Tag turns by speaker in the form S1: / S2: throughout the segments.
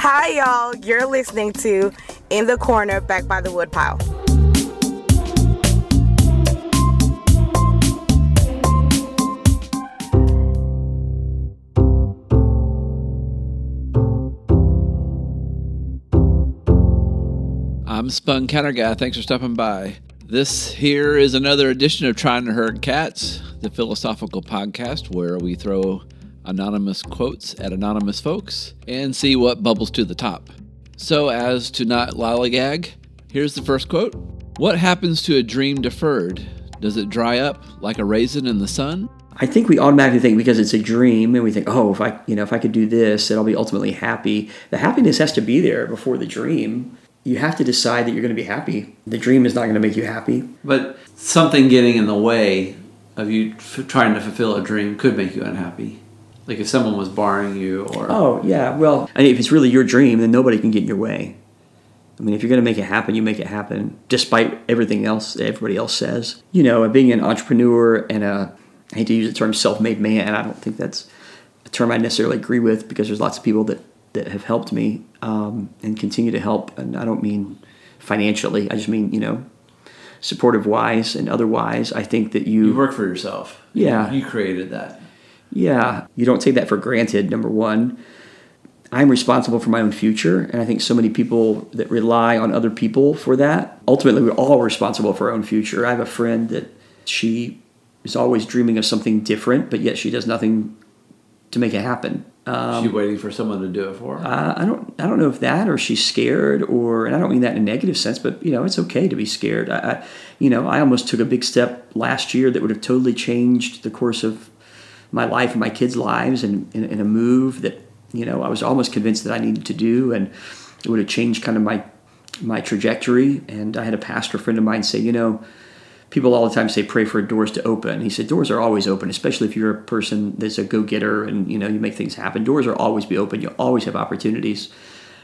S1: Hi, y'all. You're listening to In the Corner Back by the Woodpile.
S2: I'm Spun Counter Guy. Thanks for stopping by. This here is another edition of Trying to Herd Cats, the philosophical podcast where we throw anonymous quotes at anonymous folks and see what bubbles to the top. So, as to not lollygag, here's the first quote What happens to a dream deferred? Does it dry up like a raisin in the sun?
S3: I think we automatically think because it's a dream and we think, oh, if I, you know, if I could do this, then I'll be ultimately happy. The happiness has to be there before the dream. You have to decide that you're going to be happy. The dream is not going to make you happy.
S4: But something getting in the way of you f- trying to fulfill a dream could make you unhappy. Like if someone was barring you or
S3: Oh, yeah. Well, I mean, if it's really your dream, then nobody can get in your way. I mean, if you're going to make it happen, you make it happen, despite everything else that everybody else says. You know, being an entrepreneur and a, I hate to use the term self-made man, I don't think that's a term I necessarily agree with because there's lots of people that, that have helped me um, and continue to help. And I don't mean financially, I just mean, you know, supportive wise and otherwise. I think that
S4: you work for yourself.
S3: Yeah.
S4: You created that.
S3: Yeah, you don't take that for granted, number one. I'm responsible for my own future, and I think so many people that rely on other people for that. Ultimately, we're all responsible for our own future. I have a friend that she is always dreaming of something different, but yet she does nothing to make it happen.
S4: Um, she waiting for someone to do it for her.
S3: Uh, I don't. I don't know if that or she's scared, or and I don't mean that in a negative sense, but you know, it's okay to be scared. I, I you know, I almost took a big step last year that would have totally changed the course of my life and my kids' lives, and in a move that you know I was almost convinced that I needed to do, and it would have changed kind of my my trajectory. And I had a pastor friend of mine say, you know, people all the time say pray for doors to open. He said doors are always open, especially if you're a person that's a go-getter and you know you make things happen. Doors are always be open. You'll always have opportunities,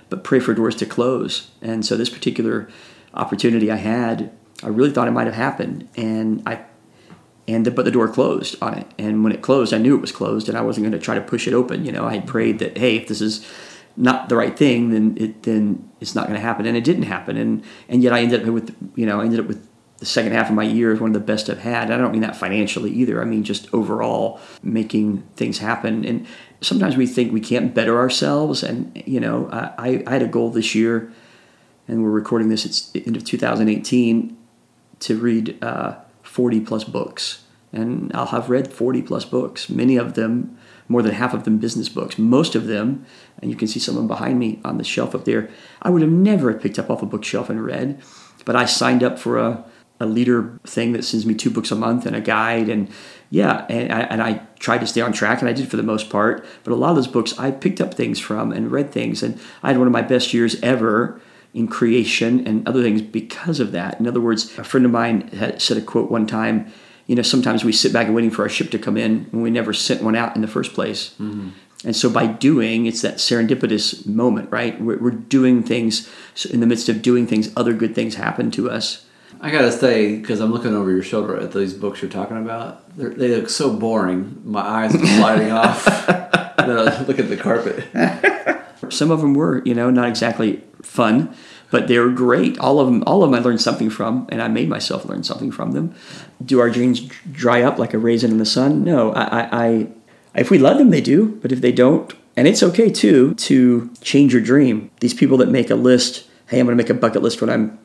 S3: but pray for doors to close. And so this particular opportunity I had, I really thought it might have happened, and I and the, but the door closed on it. And when it closed, I knew it was closed, and I wasn't going to try to push it open. You know, I prayed that hey, if this is not the right thing, then it then it's not going to happen, and it didn't happen. And and yet I ended up with you know I ended up with the second half of my year is one of the best I've had. I don't mean that financially either. I mean just overall making things happen. And sometimes we think we can't better ourselves. And you know, I, I had a goal this year, and we're recording this. It's the end of 2018 to read. Uh, 40 plus books. And I'll have read 40 plus books, many of them, more than half of them business books. Most of them, and you can see some of them behind me on the shelf up there, I would have never picked up off a bookshelf and read. But I signed up for a, a leader thing that sends me two books a month and a guide. And yeah, and I, and I tried to stay on track, and I did for the most part. But a lot of those books I picked up things from and read things. And I had one of my best years ever in creation and other things because of that. In other words, a friend of mine had said a quote one time, you know, sometimes we sit back and waiting for our ship to come in when we never sent one out in the first place. Mm-hmm. And so by doing, it's that serendipitous moment, right? We're, we're doing things so in the midst of doing things, other good things happen to us.
S4: I gotta say, because I'm looking over your shoulder at these books you're talking about, They're, they look so boring. My eyes are sliding off. look at the carpet.
S3: Some of them were, you know, not exactly fun, but they were great. All of them, all of them, I learned something from, and I made myself learn something from them. Do our dreams dry up like a raisin in the sun? No, I, I, I if we love them, they do. But if they don't, and it's okay too to change your dream. These people that make a list, hey, I'm going to make a bucket list when I'm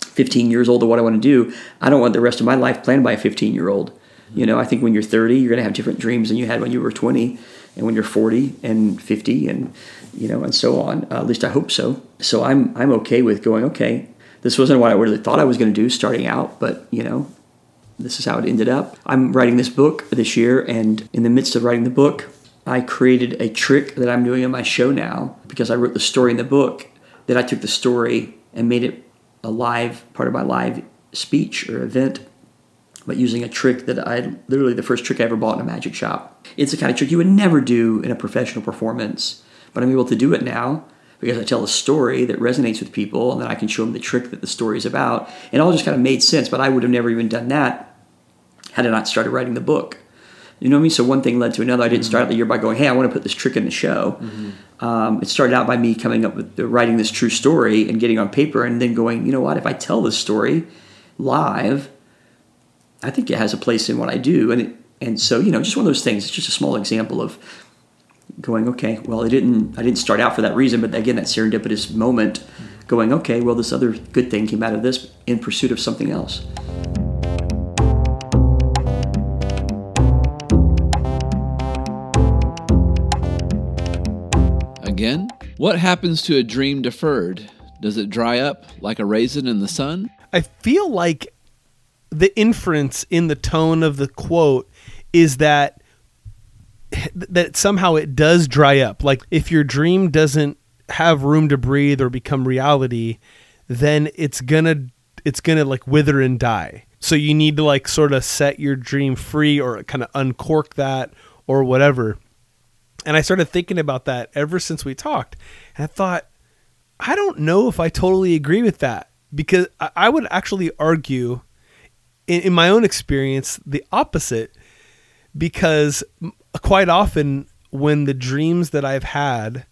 S3: 15 years old of what I want to do. I don't want the rest of my life planned by a 15 year old. You know, I think when you're 30, you're going to have different dreams than you had when you were 20 and when you're 40 and 50 and you know and so on uh, at least i hope so. So i'm i'm okay with going okay this wasn't what i really thought i was going to do starting out but you know this is how it ended up. I'm writing this book this year and in the midst of writing the book i created a trick that i'm doing in my show now because i wrote the story in the book that i took the story and made it a live part of my live speech or event but using a trick that I literally the first trick I ever bought in a magic shop. It's the kind of trick you would never do in a professional performance, but I'm able to do it now because I tell a story that resonates with people and then I can show them the trick that the story is about. It all just kind of made sense, but I would have never even done that had I not started writing the book. You know what I mean? So one thing led to another. I didn't start the year by going, "Hey, I want to put this trick in the show." Um, it started out by me coming up with the, writing this true story and getting on paper, and then going, "You know what? If I tell this story live, I think it has a place in what I do." And it, and so you know, just one of those things. It's just a small example of going, "Okay, well, I didn't I didn't start out for that reason, but again, that serendipitous moment." Going, okay, well, this other good thing came out of this in pursuit of something else.
S2: Again, what happens to a dream deferred? Does it dry up like a raisin in the sun?
S5: I feel like the inference in the tone of the quote is that that somehow it does dry up. Like if your dream doesn't have room to breathe or become reality, then it's gonna it's gonna like wither and die. So you need to like sort of set your dream free or kind of uncork that or whatever. And I started thinking about that ever since we talked. And I thought, I don't know if I totally agree with that because I- would actually argue, in, in my own experience, the opposite. Because quite often, when the dreams that I've had,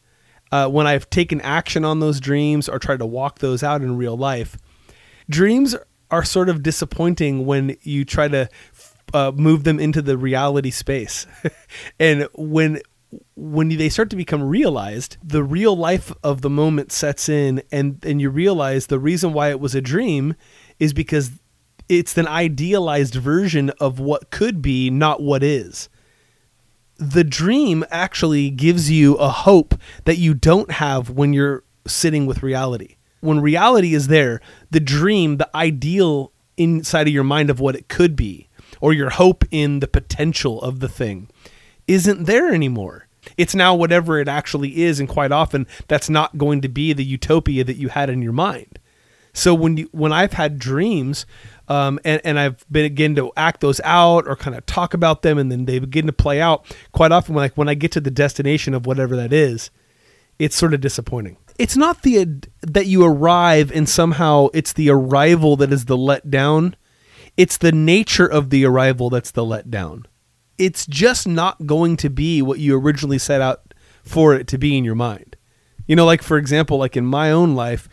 S5: uh, when I've taken action on those dreams or tried to walk those out in real life, dreams are sort of disappointing when you try to uh, move them into the reality space, and when when they start to become realized, the real life of the moment sets in, and and you realize the reason why it was a dream is because it's an idealized version of what could be, not what is the dream actually gives you a hope that you don't have when you're sitting with reality. When reality is there, the dream, the ideal inside of your mind of what it could be, or your hope in the potential of the thing, isn't there anymore. It's now whatever it actually is, and quite often that's not going to be the utopia that you had in your mind. So when you when I've had dreams, um, and and I've been begin to act those out or kind of talk about them, and then they begin to play out. Quite often, when like when I get to the destination of whatever that is, it's sort of disappointing. It's not the that you arrive and somehow it's the arrival that is the letdown. It's the nature of the arrival that's the letdown. It's just not going to be what you originally set out for it to be in your mind. You know, like for example, like in my own life,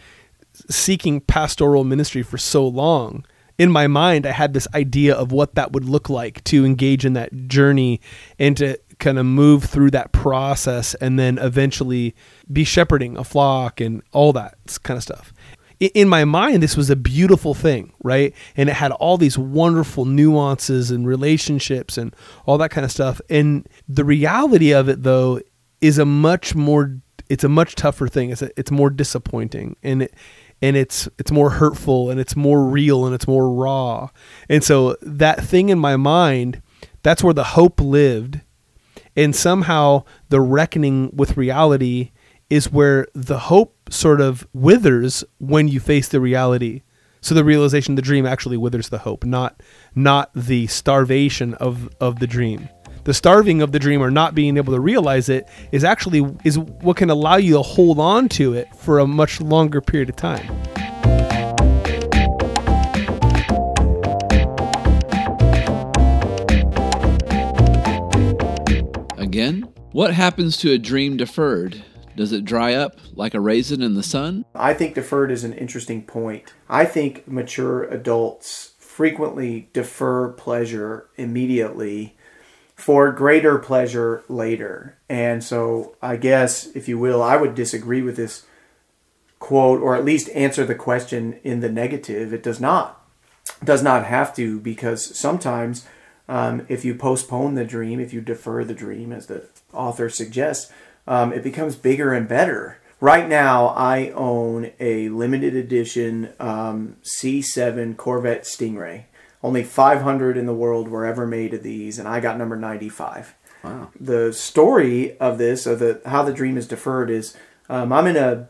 S5: seeking pastoral ministry for so long, in my mind, I had this idea of what that would look like to engage in that journey and to kind of move through that process and then eventually be shepherding a flock and all that kind of stuff. In my mind, this was a beautiful thing, right? And it had all these wonderful nuances and relationships and all that kind of stuff. And the reality of it, though, is a much more, it's a much tougher thing. It's, a, it's more disappointing. And it, and it's it's more hurtful and it's more real and it's more raw. And so that thing in my mind, that's where the hope lived. And somehow the reckoning with reality is where the hope sort of withers when you face the reality. So the realization the dream actually withers the hope, not not the starvation of of the dream. The starving of the dream or not being able to realize it is actually is what can allow you to hold on to it for a much longer period of time.
S2: Again, what happens to a dream deferred? Does it dry up like a raisin in the sun?
S6: I think deferred is an interesting point. I think mature adults frequently defer pleasure immediately for greater pleasure later. And so, I guess, if you will, I would disagree with this quote or at least answer the question in the negative. It does not. does not have to because sometimes um, if you postpone the dream, if you defer the dream, as the author suggests, um, it becomes bigger and better. Right now, I own a limited edition um, C7 Corvette Stingray. Only 500 in the world were ever made of these, and I got number 95.
S4: Wow.
S6: The story of this, of the how the dream is deferred, is um, I'm in a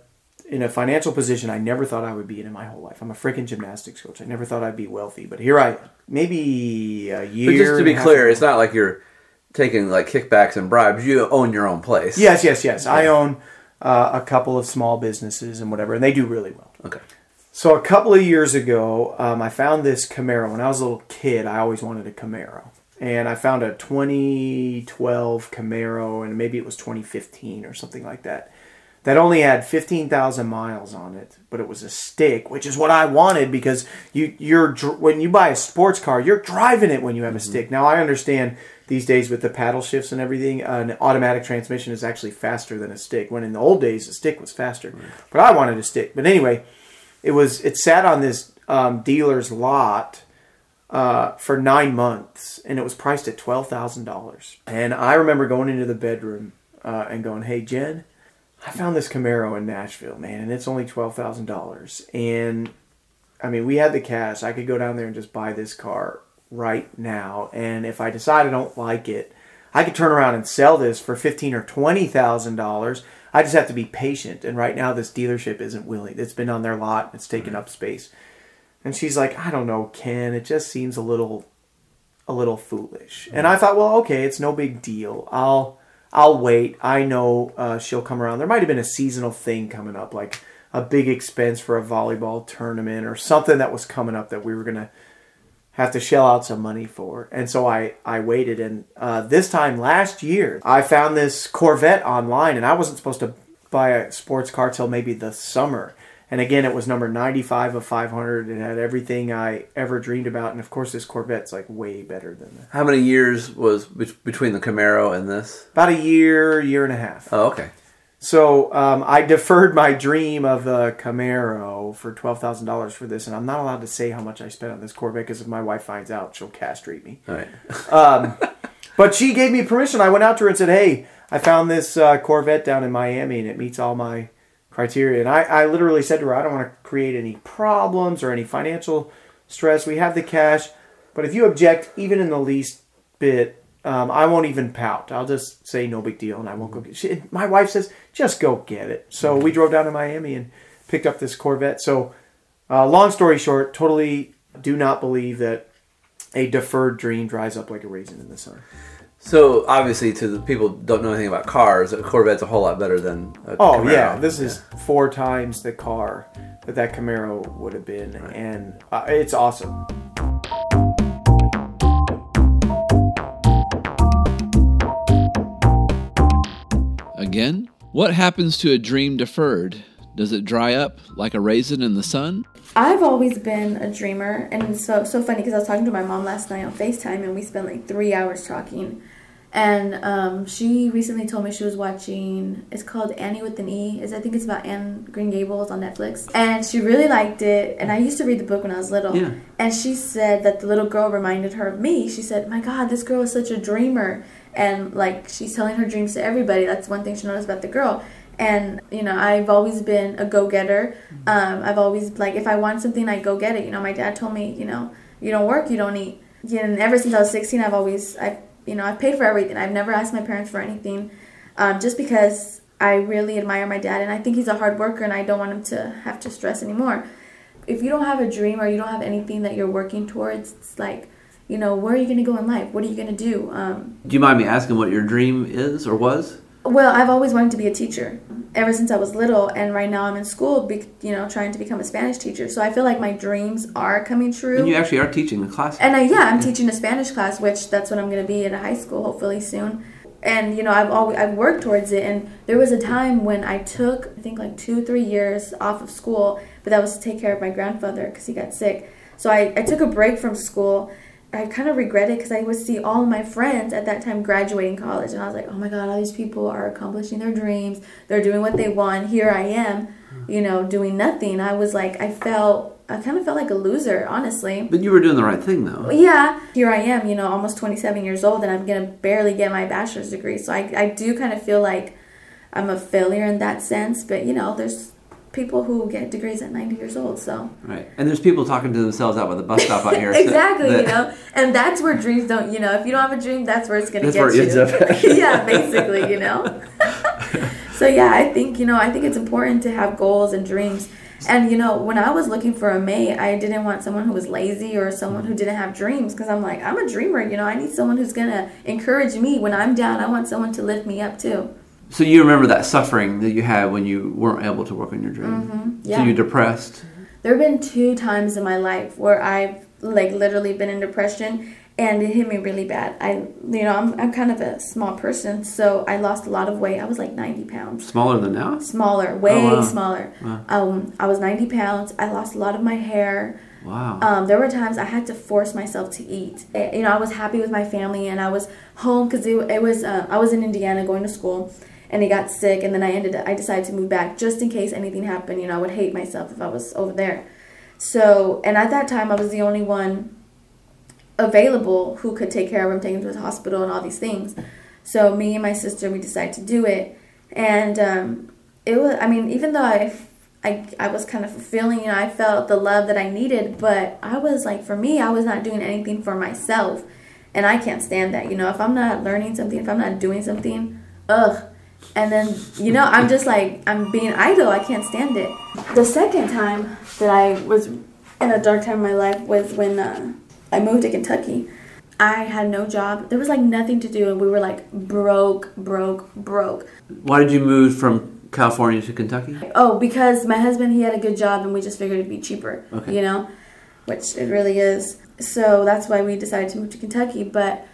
S6: in a financial position I never thought I would be in in my whole life. I'm a freaking gymnastics coach. I never thought I'd be wealthy, but here I am. Maybe a year.
S4: But just to be clear, it's not like you're taking like kickbacks and bribes. You own your own place.
S6: Yes, yes, yes. I own uh, a couple of small businesses and whatever, and they do really well.
S4: Okay.
S6: So a couple of years ago, um, I found this Camaro. When I was a little kid, I always wanted a Camaro, and I found a 2012 Camaro, and maybe it was 2015 or something like that. That only had 15,000 miles on it, but it was a stick, which is what I wanted because you you're when you buy a sports car, you're driving it when you have a stick. Now I understand these days with the paddle shifts and everything, an automatic transmission is actually faster than a stick. When in the old days, a stick was faster, but I wanted a stick. But anyway, it was it sat on this um, dealer's lot uh, for nine months, and it was priced at twelve thousand dollars. And I remember going into the bedroom uh, and going, "Hey, Jen, I found this Camaro in Nashville, man, and it's only twelve thousand dollars. And I mean, we had the cash. I could go down there and just buy this car right now. And if I decide I don't like it, I could turn around and sell this for fifteen or twenty thousand dollars. I just have to be patient. And right now, this dealership isn't willing. It's been on their lot. It's taken up space. And she's like, I don't know, Ken. It just seems a little, a little foolish. And I thought, well, okay, it's no big deal. I'll, I'll wait. I know uh, she'll come around. There might have been a seasonal thing coming up, like a big expense for a volleyball tournament or something that was coming up that we were gonna have to shell out some money for. And so I, I waited. And uh, this time last year, I found this Corvette online, and I wasn't supposed to buy a sports car till maybe the summer. And again, it was number 95 of 500. It had everything I ever dreamed about. And of course, this Corvette's like way better than that.
S4: How many years was be- between the Camaro and this?
S6: About a year, year and a half.
S4: Oh, okay.
S6: So um, I deferred my dream of a Camaro for twelve thousand dollars for this, and I'm not allowed to say how much I spent on this Corvette because if my wife finds out, she'll castrate me.
S4: All right.
S6: Um, but she gave me permission. I went out to her and said, "Hey, I found this uh, Corvette down in Miami, and it meets all my criteria." And I, I literally said to her, "I don't want to create any problems or any financial stress. We have the cash, but if you object even in the least bit." Um, I won't even pout. I'll just say no big deal, and I won't go get. She, my wife says, "Just go get it." So we drove down to Miami and picked up this Corvette. So, uh, long story short, totally do not believe that a deferred dream dries up like a raisin in the sun.
S4: So obviously, to the people who don't know anything about cars, a Corvette's a whole lot better than a
S6: Oh
S4: Camaro.
S6: yeah, this is four times the car that that Camaro would have been, and uh, it's awesome.
S2: Again, what happens to a dream deferred? Does it dry up like a raisin in the sun?
S7: I've always been a dreamer, and so so funny because I was talking to my mom last night on Facetime, and we spent like three hours talking. And um, she recently told me she was watching. It's called Annie with an E. Is I think it's about Anne Green Gables on Netflix, and she really liked it. And I used to read the book when I was little.
S4: Yeah.
S7: And she said that the little girl reminded her of me. She said, "My God, this girl is such a dreamer." And like she's telling her dreams to everybody. That's one thing she noticed about the girl. And you know, I've always been a go-getter. Um, I've always like if I want something, I go get it. You know, my dad told me, you know, you don't work, you don't eat. Yeah, and ever since I was 16, I've always I've you know I've paid for everything. I've never asked my parents for anything, um, just because I really admire my dad and I think he's a hard worker and I don't want him to have to stress anymore. If you don't have a dream or you don't have anything that you're working towards, it's like you know where are you going to go in life? What are you going to do? Um,
S4: Do you mind me asking what your dream is or was?
S7: well, I've always wanted to be a teacher ever since I was little, and right now I'm in school, be, you know, trying to become a Spanish teacher. So I feel like my dreams are coming true.
S4: And you actually are teaching a class.
S7: And I, yeah, I'm teaching a Spanish class, which that's what I'm going to be at a high school hopefully soon. And you know, I've always I've worked towards it. And there was a time when I took I think like two three years off of school, but that was to take care of my grandfather because he got sick. So I, I took a break from school. I kind of regret it because I would see all my friends at that time graduating college, and I was like, oh my god, all these people are accomplishing their dreams. They're doing what they want. Here I am, you know, doing nothing. I was like, I felt I kind of felt like a loser, honestly.
S4: But you were doing the right thing, though.
S7: Yeah, here I am, you know, almost 27 years old, and I'm gonna barely get my bachelor's degree. So I, I do kind of feel like I'm a failure in that sense. But you know, there's people who get degrees at 90 years old, so
S4: Right. And there's people talking to themselves out by the bus stop out here.
S7: exactly,
S4: that-
S7: you know, and that's where dreams don't, you know, if you don't have a dream, that's where it's gonna get
S4: where it
S7: you. yeah, basically, you know. so yeah, I think you know, I think it's important to have goals and dreams. And you know, when I was looking for a mate, I didn't want someone who was lazy or someone who mm-hmm. didn't have dreams because I'm like, I'm a dreamer, you know. I need someone who's gonna encourage me when I'm down. I want someone to lift me up too.
S4: So you remember that suffering that you had when you weren't able to work on your dream. So
S7: Mm-hmm. Yeah.
S4: you're depressed.
S7: There have been two times in my life where I've like literally been in depression and it hit me really bad. I, you know, I'm, I'm kind of a small person, so I lost a lot of weight. I was like 90 pounds.
S4: Smaller than now?
S7: Smaller, way
S4: Oh, wow.
S7: smaller.
S4: Wow.
S7: Um, I was 90 pounds. I lost a lot of my hair.
S4: Wow.
S7: Um, there were times I had to force myself to eat. Eh, You know, I was happy with my family, and I was home because it, it was. Uh, I was in Indiana going to school, and he got sick, and then I ended. I decided to move back just in case anything happened. You know, I would hate myself if I was over there. So, and at that time, I was the only one available who could take care of him, take him to the hospital, and all these things. So, me and my sister, we decided to do it, and um, it was. I mean, even though I I, I was kind of fulfilling, you know, I felt the love that I needed, but I was like, for me, I was not doing anything for myself. And I can't stand that, you know, if I'm not learning something, if I'm not doing something, ugh. And then, you know, I'm just like, I'm being idle. I can't stand it. The second time that I was in a dark time in my life was when uh, I moved to Kentucky. I had no job. There was like nothing to do, and we were like broke, broke, broke.
S4: Why did you move from California to Kentucky?
S7: Oh, because my husband he had a good job and we just figured it'd be cheaper.
S4: Okay.
S7: You know, which it really is. So that's why we decided to move to Kentucky. But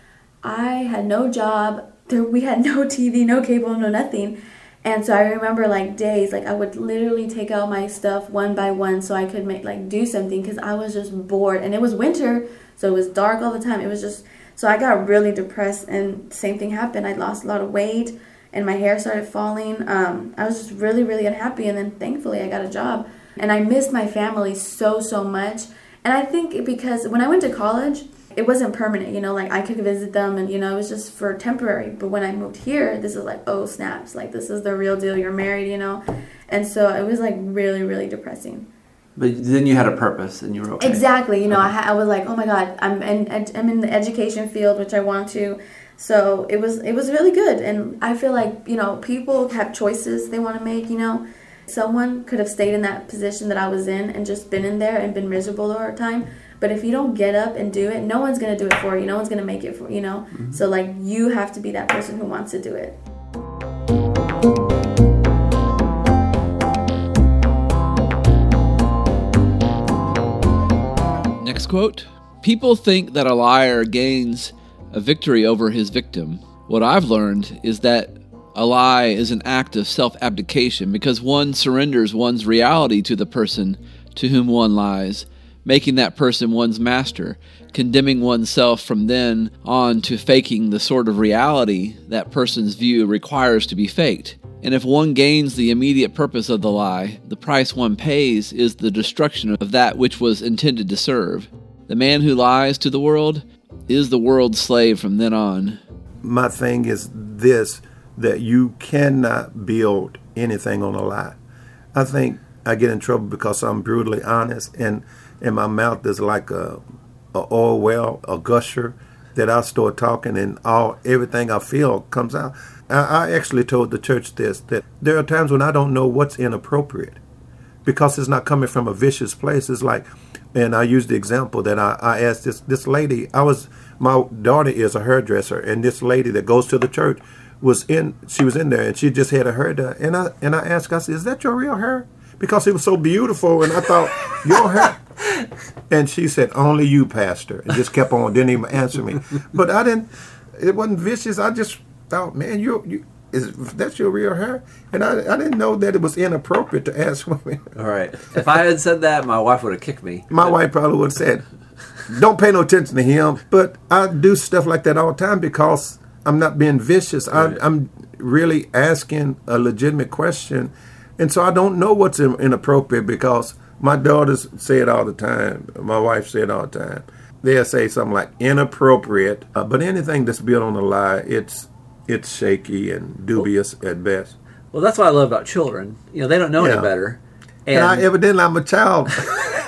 S7: I had no job. There we had no TV, no cable, no nothing. And so I remember like days, like I would literally take out my stuff one by one so I could make like do something because I was just bored. And it was winter, so it was dark all the time. It was just so I got really depressed. And same thing happened. I lost a lot of weight and my hair started falling. Um, I was just really, really unhappy. And then thankfully, I got a job. And I missed my family so, so much. And I think because when I went to college, it wasn't permanent, you know, like I could visit them and, you know, it was just for temporary. But when I moved here, this is like, oh, snaps, like this is the real deal. You're married, you know? And so it was like really, really depressing.
S4: But then you had a purpose and you were okay.
S7: Exactly. You know, I, ha- I was like, oh my god, I'm in I'm in the education field, which I want to. So it was it was really good, and I feel like you know people have choices they want to make. You know, someone could have stayed in that position that I was in and just been in there and been miserable all the time. But if you don't get up and do it, no one's gonna do it for you. No one's gonna make it for you know. Mm-hmm. So like you have to be that person who wants to do it.
S2: Next quote People think that a liar gains a victory over his victim. What I've learned is that a lie is an act of self abdication because one surrenders one's reality to the person to whom one lies, making that person one's master, condemning oneself from then on to faking the sort of reality that person's view requires to be faked. And if one gains the immediate purpose of the lie, the price one pays is the destruction of that which was intended to serve. The man who lies to the world is the world's slave from then on.
S8: my thing is this that you cannot build anything on a lie. I think I get in trouble because I'm brutally honest and and my mouth is like a, a oil well, a gusher that I start talking and all everything I feel comes out. I, I actually told the church this that there are times when I don't know what's inappropriate because it's not coming from a vicious place. It's like, and I used the example that I, I asked this this lady. I was my daughter is a hairdresser, and this lady that goes to the church was in. She was in there, and she just had her hair done. And I and I asked, I said, "Is that your real hair?" Because it was so beautiful, and I thought your hair. And she said, "Only you, Pastor," and just kept on. Didn't even answer me. But I didn't. It wasn't vicious. I just thought, man, you you is that's your real hair? And I I didn't know that it was inappropriate to ask women.
S4: All right. If I had said that, my wife would have kicked me.
S8: My wife probably would have said, "Don't pay no attention to him." But I do stuff like that all the time because I'm not being vicious. I, I'm really asking a legitimate question, and so I don't know what's in, inappropriate because my daughters say it all the time. My wife say it all the time. They'll say something like inappropriate, uh, but anything that's built on a lie, it's it's shaky and dubious at best.
S4: Well, that's what I love about children. You know, they don't know
S8: Yeah.
S4: any better.
S8: And, I, evidently, I'm a child.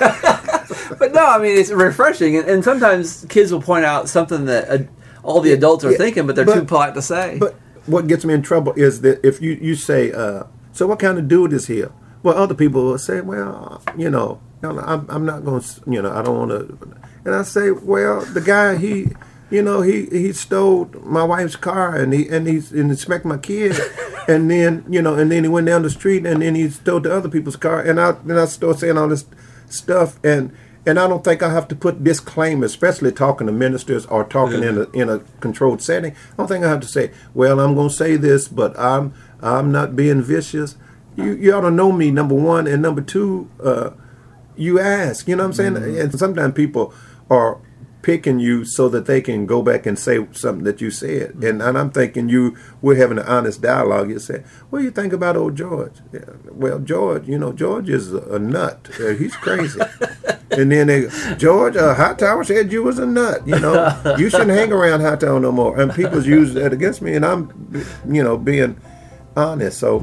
S4: but no, I mean it's refreshing, and, and sometimes kids will point out something that uh, all the adults are
S8: Yeah,
S4: thinking, but they're
S8: but-
S4: too polite to say.
S8: But what gets me in trouble is that if you, you say, uh, so what kind of dude is he? Well, other people will say, well, you know, no, no, I'm, I'm not going to, you know, I don't want to. And I say, well, the guy, he, you know, he, he stole my wife's car and he and he's and he smacked my kid, and then you know, and then he went down the street and then he stole the other people's car, and I then I start saying all this stuff and And I don't think I have to put disclaimer, especially talking to ministers or talking in a in a controlled setting. I don't think I have to say, "Well, I'm going to say this, but I'm I'm not being vicious." You you ought to know me, number one, and number two, uh, you ask. You know what I'm saying? And sometimes people are picking you so that they can go back and say something that you said. And, and I'm thinking you we're having an honest dialogue. You say, "What do you think about old George?" Yeah, well, George, you know, George is a, nut. Uh, he's crazy. and then they, George, uh, Hightower said you was a nut. You know, you shouldn't hang around Hot Hightower no more. And people's use that against me, and I'm, you know, being honest. So.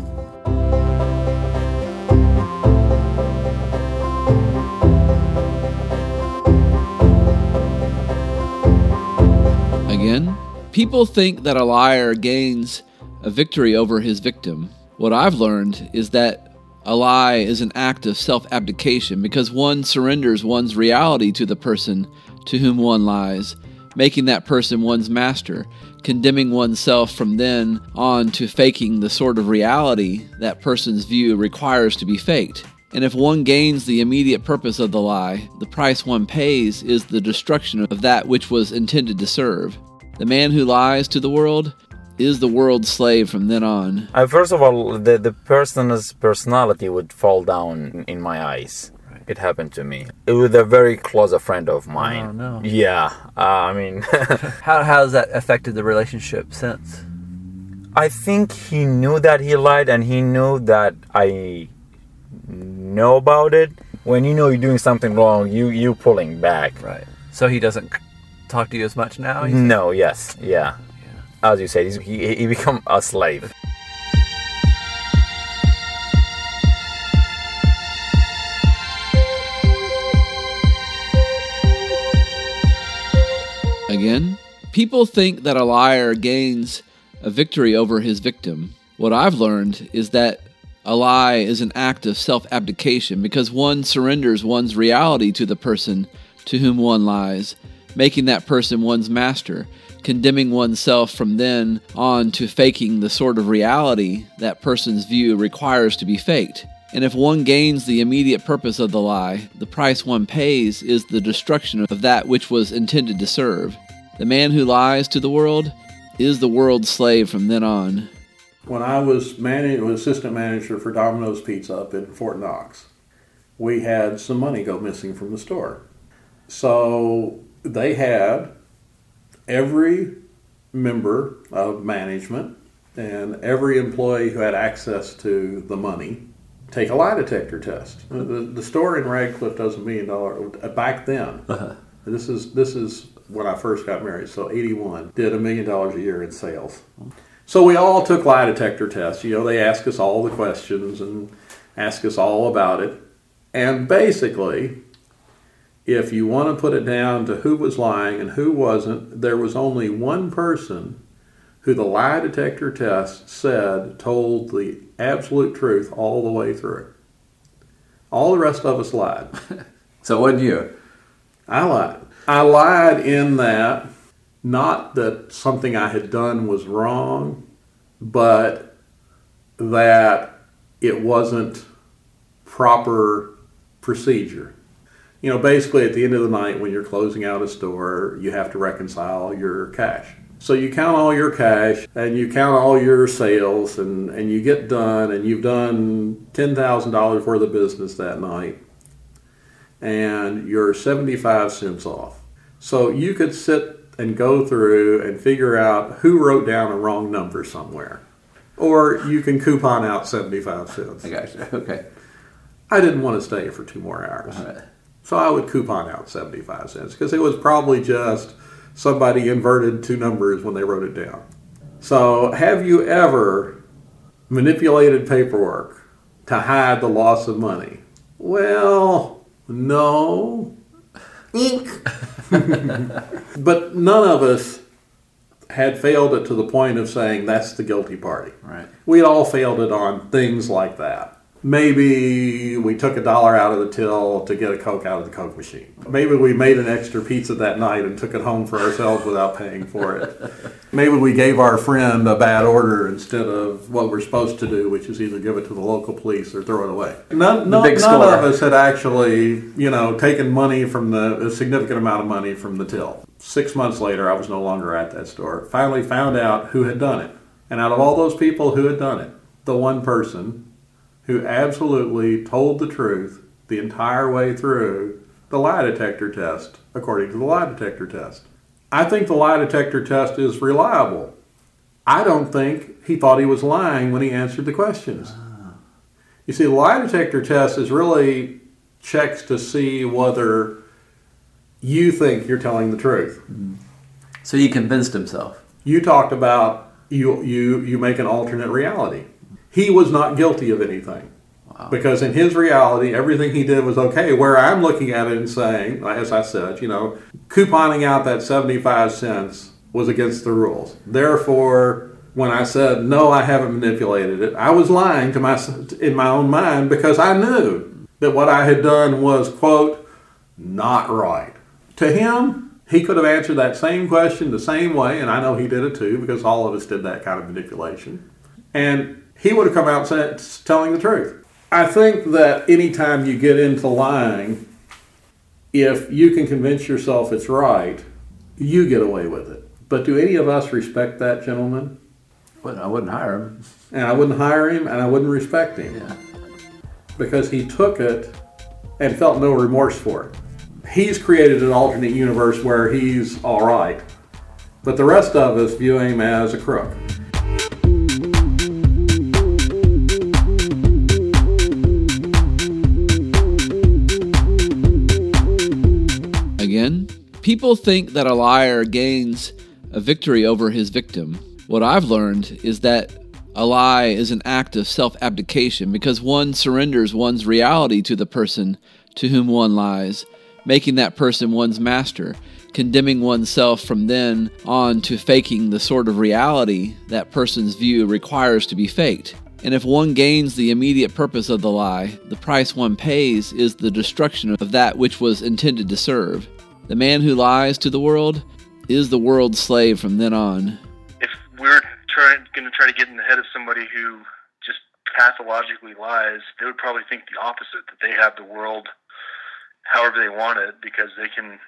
S4: Again, people think that a liar gains a victory over his victim. What I've learned is that a lie is an act of self abdication because one surrenders one's reality to the person to whom one lies, making that person one's master, condemning oneself from then on to faking the sort of reality that person's view requires to be faked. And if one gains the immediate purpose of the lie, the price one pays is the destruction of that which was intended to serve. The man who lies to the world is the world's slave from then on.
S9: Uh, first of all, the, the person's personality would fall down in my eyes. It happened to me. It was a very close a friend of mine.
S10: Oh, no.
S9: Yeah, uh, I mean,
S10: How, how has that affected the relationship since?
S9: I think he knew that he lied and he knew that I know about it. When you know you're doing something wrong, you you pulling back.
S10: Right. So he doesn't c- talk to you as much now?
S9: No, yes, yeah. As you said, he's, he he become a slave.
S4: Again, people think that a liar gains a victory over his victim. What I've learned is that a lie is an act of self abdication because one surrenders one's reality to the person to whom one lies, making that person one's master, condemning oneself from then on to faking the sort of reality that person's view requires to be faked. And if one gains the immediate purpose of the lie, the price one pays is the destruction of that which was intended to serve. The man who lies to the world is the world's slave from then on.
S11: When I was manage, assistant manager for Domino's Pizza up in Fort Knox, we had some money go missing from the store. So they had every member of management and every employee who had access to the money take a lie detector test. Uh, the, the store in Radcliff does a million dollar uh, back then. Uh-huh. This is this is when I first got married, so eighty one did a million dollars a year in sales. So we all took lie detector tests. You know, they ask us all the questions and ask us all about it. And basically, if you want to put it down to who was lying and who wasn't, there was only one person who the lie detector test said told the absolute truth all the way through. All the rest of us lied.
S10: So what you?
S11: I lied. I lied in that not that something I had done was wrong, but that it wasn't proper procedure. You know, basically at the end of the night when you're closing out a store, you have to reconcile your cash. So you count all your cash and you count all your sales and, and you get done and you've done $10,000 worth of business that night and you're 75 cents off. So you could sit and go through and figure out who wrote down a wrong number somewhere. Or you can coupon out 75 cents.
S10: I got you. Okay.
S11: I didn't want to stay for two more hours.
S10: All right.
S11: So I would coupon out 75 cents because it was probably just somebody inverted two numbers when they wrote it down. So, have you ever manipulated paperwork to hide the loss of money? Well, no. Ink. but none of us had failed it to the point of saying that's the guilty party.
S10: Right.
S11: We'd all failed it on things like that. Maybe we took a dollar out of the till to get a Coke out of the Coke machine. Maybe we made an extra pizza that night and took it home for ourselves without paying for it. Maybe we gave our friend a bad order instead of what we're supposed to do, which is either give it to the local police or throw it away. None, none,
S4: big
S11: none of us had actually, you know, taken money from the, a significant amount of money from the till. Six months later, I was no longer at that store. Finally found out who had done it. And out of all those people who had done it, the one person who absolutely told the truth the entire way through the lie detector test, according to the lie detector test. I think the lie detector test is reliable. I don't think he thought he was lying when he answered the questions. You see, the lie detector test is really checks to see whether you think you're telling the truth.
S4: So he convinced himself.
S11: You talked about you you you make an alternate reality. He was not guilty of anything. Because in his reality, everything he did was okay. Where I'm looking at it and saying, as I said, you know, couponing out that 75 cents was against the rules. Therefore, when I said, no, I haven't manipulated it, I was lying to my, in my own mind because I knew that what I had done was, quote, not right. To him, he could have answered that same question the same way, and I know he did it too because all of us did that kind of manipulation. And he would have come out saying, telling the truth. I think that anytime you get into lying, if you can convince yourself it's right, you get away with it. But do any of us respect that gentleman?
S4: Well, I wouldn't hire him.
S11: And I wouldn't hire him and I wouldn't respect him.
S4: Yeah.
S11: Because he took it and felt no remorse for it. He's created an alternate universe where he's all right. But the rest of us view him as a crook.
S2: People think that a liar gains a victory over his victim. What I've learned is that a lie is an act of self abdication because one surrenders one's reality to the person to whom one lies, making that person one's master, condemning oneself from then on to faking the sort of reality that person's view requires to be faked. And if one gains the immediate purpose of the lie, the price one pays is the destruction of that which was intended to serve. The man who lies to the world is the world's slave from then on.
S12: if we're going to try to get in the head of somebody who just pathologically lies, they would probably think the opposite that they have the world however they want it because they can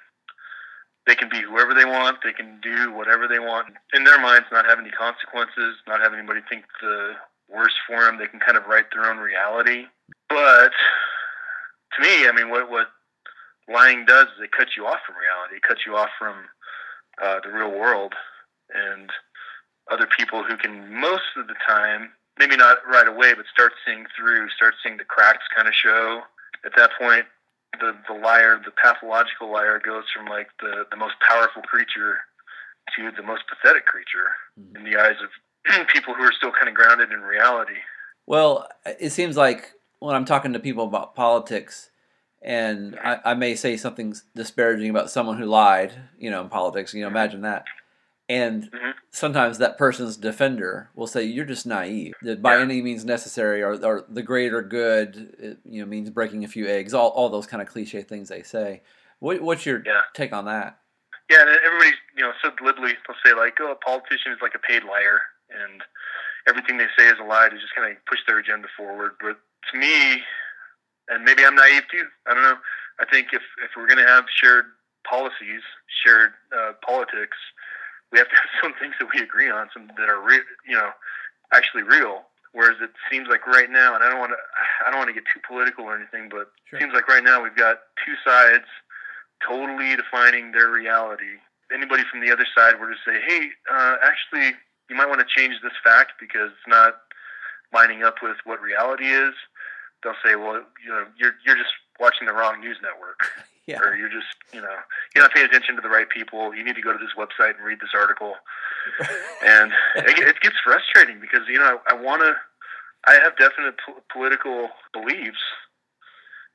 S12: they can be whoever they want, they can do whatever they want in their minds, not have any consequences, not have anybody think the worst for them. They can kind of write their own reality. But to me, I mean, what what lying does is it cuts you off from reality. It cuts you off from uh, the real world and other people who can most of the time, maybe not right away, but start seeing through, start seeing the cracks kind of show. At that point, the the liar, the pathological liar, goes from like the the most powerful creature to the most pathetic creature in the eyes of people who are still kind of grounded in reality.
S4: Well, it seems like when I'm talking to people about politics, and I, I may say something disparaging about someone who lied, you know, in politics, you know, mm-hmm. imagine that. And mm-hmm. sometimes that person's defender will say, "You're just naive. That by any means necessary, or, or the greater good, it, you know, means breaking a few eggs. All, all those kind of cliche things they say. What, what's your take on that?
S12: Yeah, and everybody's you know so glibly they'll say like, "Oh, a politician is like a paid liar," and everything they say is a lie to just kind of push their agenda forward. But to me, and maybe I'm naive too. I don't know. I think if if we're going to have shared policies, shared uh, politics, we have to have some things that we agree on, some that are re- you know actually real. Whereas it seems like right now, and I don't want to I don't want to get too political or anything, but it seems like right now we've got two sides totally defining their reality. Anybody from the other side were to say, "Hey, uh, actually, you might want to change this fact because it's not lining up with what reality is," they'll say, "Well, you know, you're you're just watching the wrong news network,
S4: yeah.
S12: or you're just, you know, you're not paying attention to the right people. You need to go to this website and read this article." and it, it gets frustrating because you know I, I want to. I have definite po- political beliefs,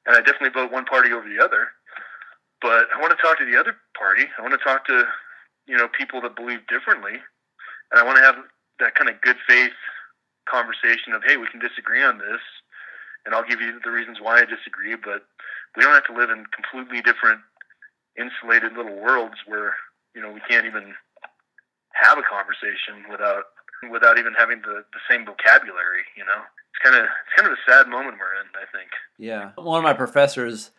S12: and I definitely vote one party over the other. But I want to talk to the other party. I want to talk to, you know, people that believe differently, and I want to have that kind of good faith conversation of, hey, we can disagree on this, and I'll give you the reasons why I disagree. But we don't have to live in completely different, insulated little worlds where you know we can't even have a conversation without without even having the, the same vocabulary. You know, it's kind of it's kind of a sad moment we're in. I think.
S4: Yeah, one of my professors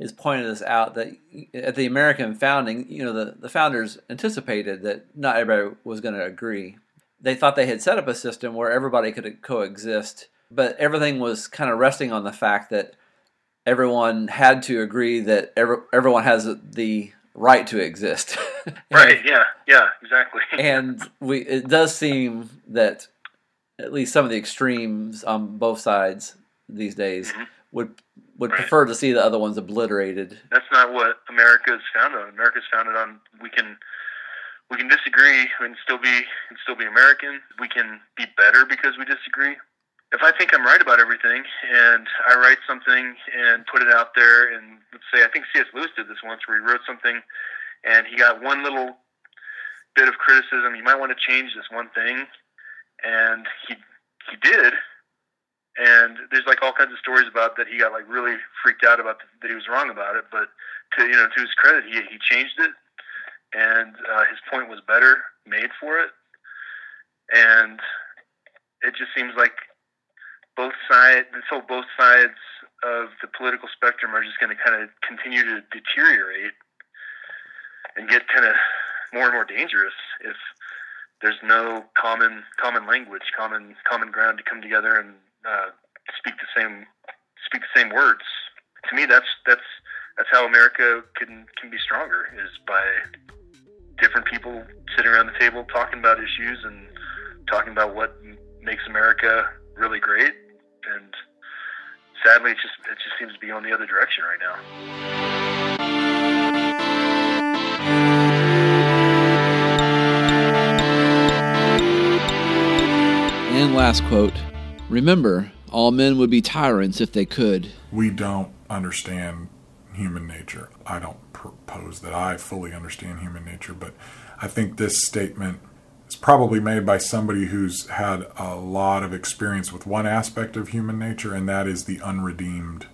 S4: has pointed this out that at the American founding, you know, the, the founders anticipated that not everybody was going to agree. They thought they had set up a system where everybody could coexist, but everything was kind of resting on the fact that everyone had to agree that every, everyone has the right to exist.
S12: right. Yeah. Yeah. Exactly.
S4: and we it does seem that at least some of the extremes on both sides these days mm-hmm. would would right. prefer to see the other ones obliterated.
S12: That's not what America is founded on. America is founded on we can we can disagree and still be and still be American. We can be better because we disagree if I think I'm right about everything and I write something and put it out there, and let's say I think C.S. Lewis did this once, where he wrote something and he got one little bit of criticism. You might want to change this one thing, and he he did. And there's like all kinds of stories about that he got like really freaked out about the, that he was wrong about it. But to you know to his credit, he he changed it, and uh, his point was better made for it. And it just seems like sides, so both sides of the political spectrum are just going to kind of continue to deteriorate and get kind of more and more dangerous if there's no common common language, common common ground to come together and uh, speak the same speak the same words. To me, that's that's that's how America can can be stronger is by different people sitting around the table talking about issues and talking about what makes America really great and sadly, it just it just seems to be on the other direction right now.
S2: And last quote Remember, all men would be tyrants if they could.
S13: We don't understand human nature. I don't propose that I fully understand human nature, but I think this statement it's probably made by somebody who's had a lot of experience with one aspect of human nature, and that is the unredeemed.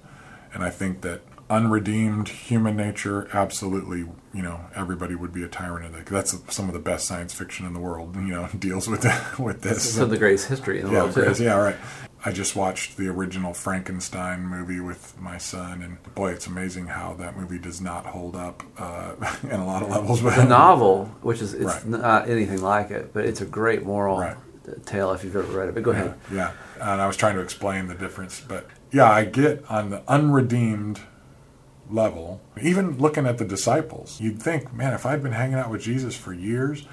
S13: And I think that unredeemed human nature, absolutely, you know, everybody would be a tyrant of that. That's some of the best science fiction in the world. You know, deals with with this.
S4: Some of the greatest history in the
S13: yeah,
S4: world. Too.
S13: Yeah, right. I just watched the original Frankenstein movie with my son, and boy, it's amazing how that movie does not hold up uh, in a lot of levels.
S4: But the novel, which is it's right. not anything like it, but it's a great moral right. tale if you've ever read it. But go
S13: yeah,
S4: ahead.
S13: Yeah, and I was trying to explain the difference, but yeah, I get on the unredeemed level. Even looking at the disciples, you'd think, man, if I'd been hanging out with Jesus for years,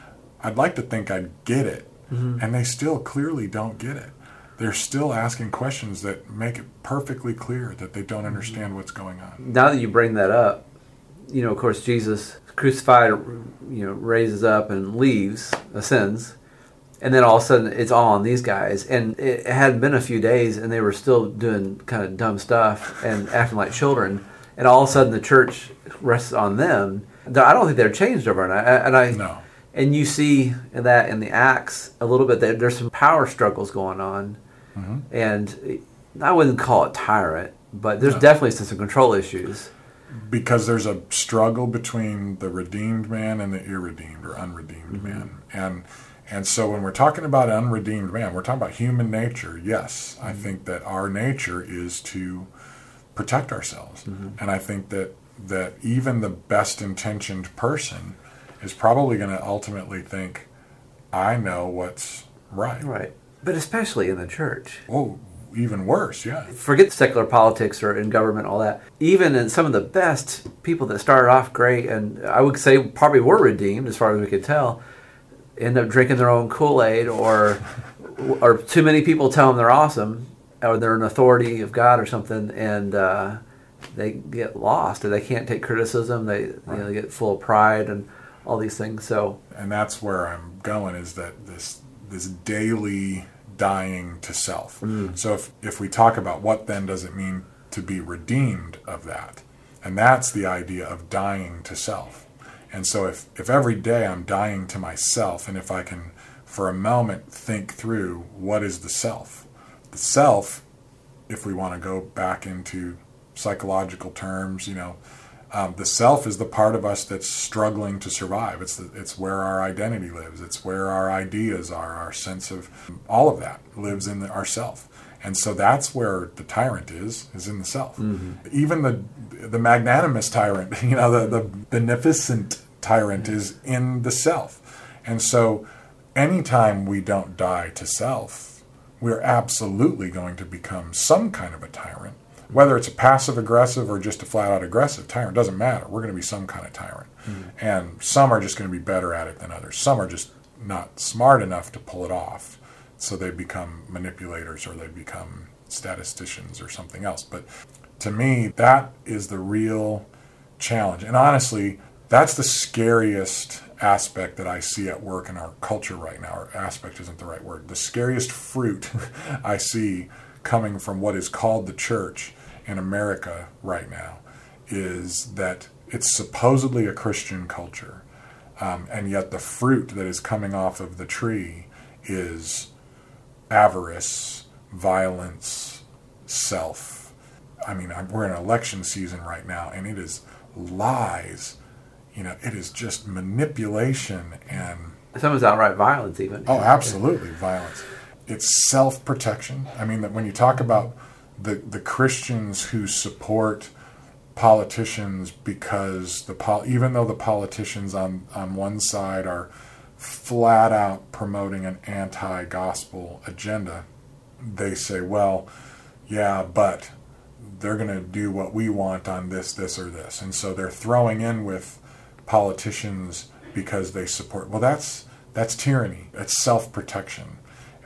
S13: I'd like to think I'd get it, mm-hmm. and they still clearly don't get it they're still asking questions that make it perfectly clear that they don't understand what's going on.
S4: Now that you bring that up, you know, of course, Jesus crucified, you know, raises up and leaves, ascends, and then all of a sudden it's all on these guys. And it hadn't been a few days, and they were still doing kind of dumb stuff and acting like children. And all of a sudden the church rests on them. I don't think they're changed overnight. And I,
S13: no.
S4: And you see that in the Acts a little bit. That there's some power struggles going on Mm-hmm. And I wouldn't call it tyrant, but there's no. definitely some control issues.
S13: Because there's a struggle between the redeemed man and the irredeemed or unredeemed mm-hmm. man. And and so when we're talking about unredeemed man, we're talking about human nature. Yes, mm-hmm. I think that our nature is to protect ourselves. Mm-hmm. And I think that that even the best intentioned person is probably going to ultimately think, I know what's right.
S4: Right but especially in the church.
S13: Oh, even worse, yeah.
S4: Forget secular politics or in government, all that. Even in some of the best people that started off great, and I would say probably were redeemed as far as we could tell, end up drinking their own Kool Aid, or or too many people tell them they're awesome, or they're an authority of God or something, and uh, they get lost, or they can't take criticism. They right. you know, they get full of pride and all these things. So,
S13: and that's where I'm going is that this this daily dying to self. Mm. So if, if we talk about what then does it mean to be redeemed of that, and that's the idea of dying to self. And so if, if every day I'm dying to myself, and if I can for a moment think through what is the self, the self if we want to go back into psychological terms, you know, um, the self is the part of us that's struggling to survive. It's the, it's where our identity lives. It's where our ideas are. Our sense of all of that lives in the, our self. And so that's where the tyrant is, is in the self. Even the the magnanimous tyrant, you know, the, the beneficent tyrant is in the self. And so anytime we don't die to self, we're absolutely going to become some kind of a tyrant. Whether it's a passive aggressive or just a flat out aggressive tyrant, doesn't matter. We're going to be some kind of tyrant. Hmm. And some are just going to be better at it than others. Some are just not smart enough to pull it off. So they become manipulators or they become statisticians or something else. But to me, that is the real challenge. And honestly, that's the scariest aspect that I see at work in our culture right now. Or aspect isn't the right word. The scariest fruit I see coming from what is called the church in America right now is that it's supposedly a Christian culture. Um, and yet the fruit that is coming off of the tree is avarice, violence, self. I mean, I'm, we're in election season right now, and it is lies. You know, it is just manipulation and
S4: Some is outright violence, even.
S13: oh, absolutely violence. It's self protection. I mean, that when you talk about the the Christians who support politicians because the pol- even though the politicians on on one side are flat out promoting an anti-gospel agenda, they say, well, yeah, but they're going to do what we want on this, this, or this. And so they're throwing in with politicians because they support. Well, that's that's tyranny. It's self-protection.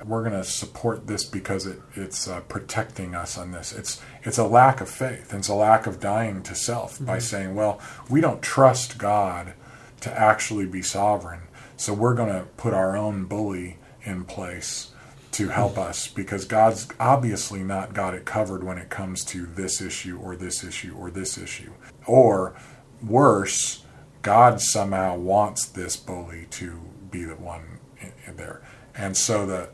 S13: We're going to support this because it, it's uh, protecting us on this. It's it's a lack of faith. And it's a lack of dying to self by saying, well, we don't trust God to actually be sovereign, so we're going to put our own bully in place to help us because God's obviously not got it covered when it comes to this issue or this issue or this issue. Or worse, God somehow wants this bully to be the one in, in there. And so the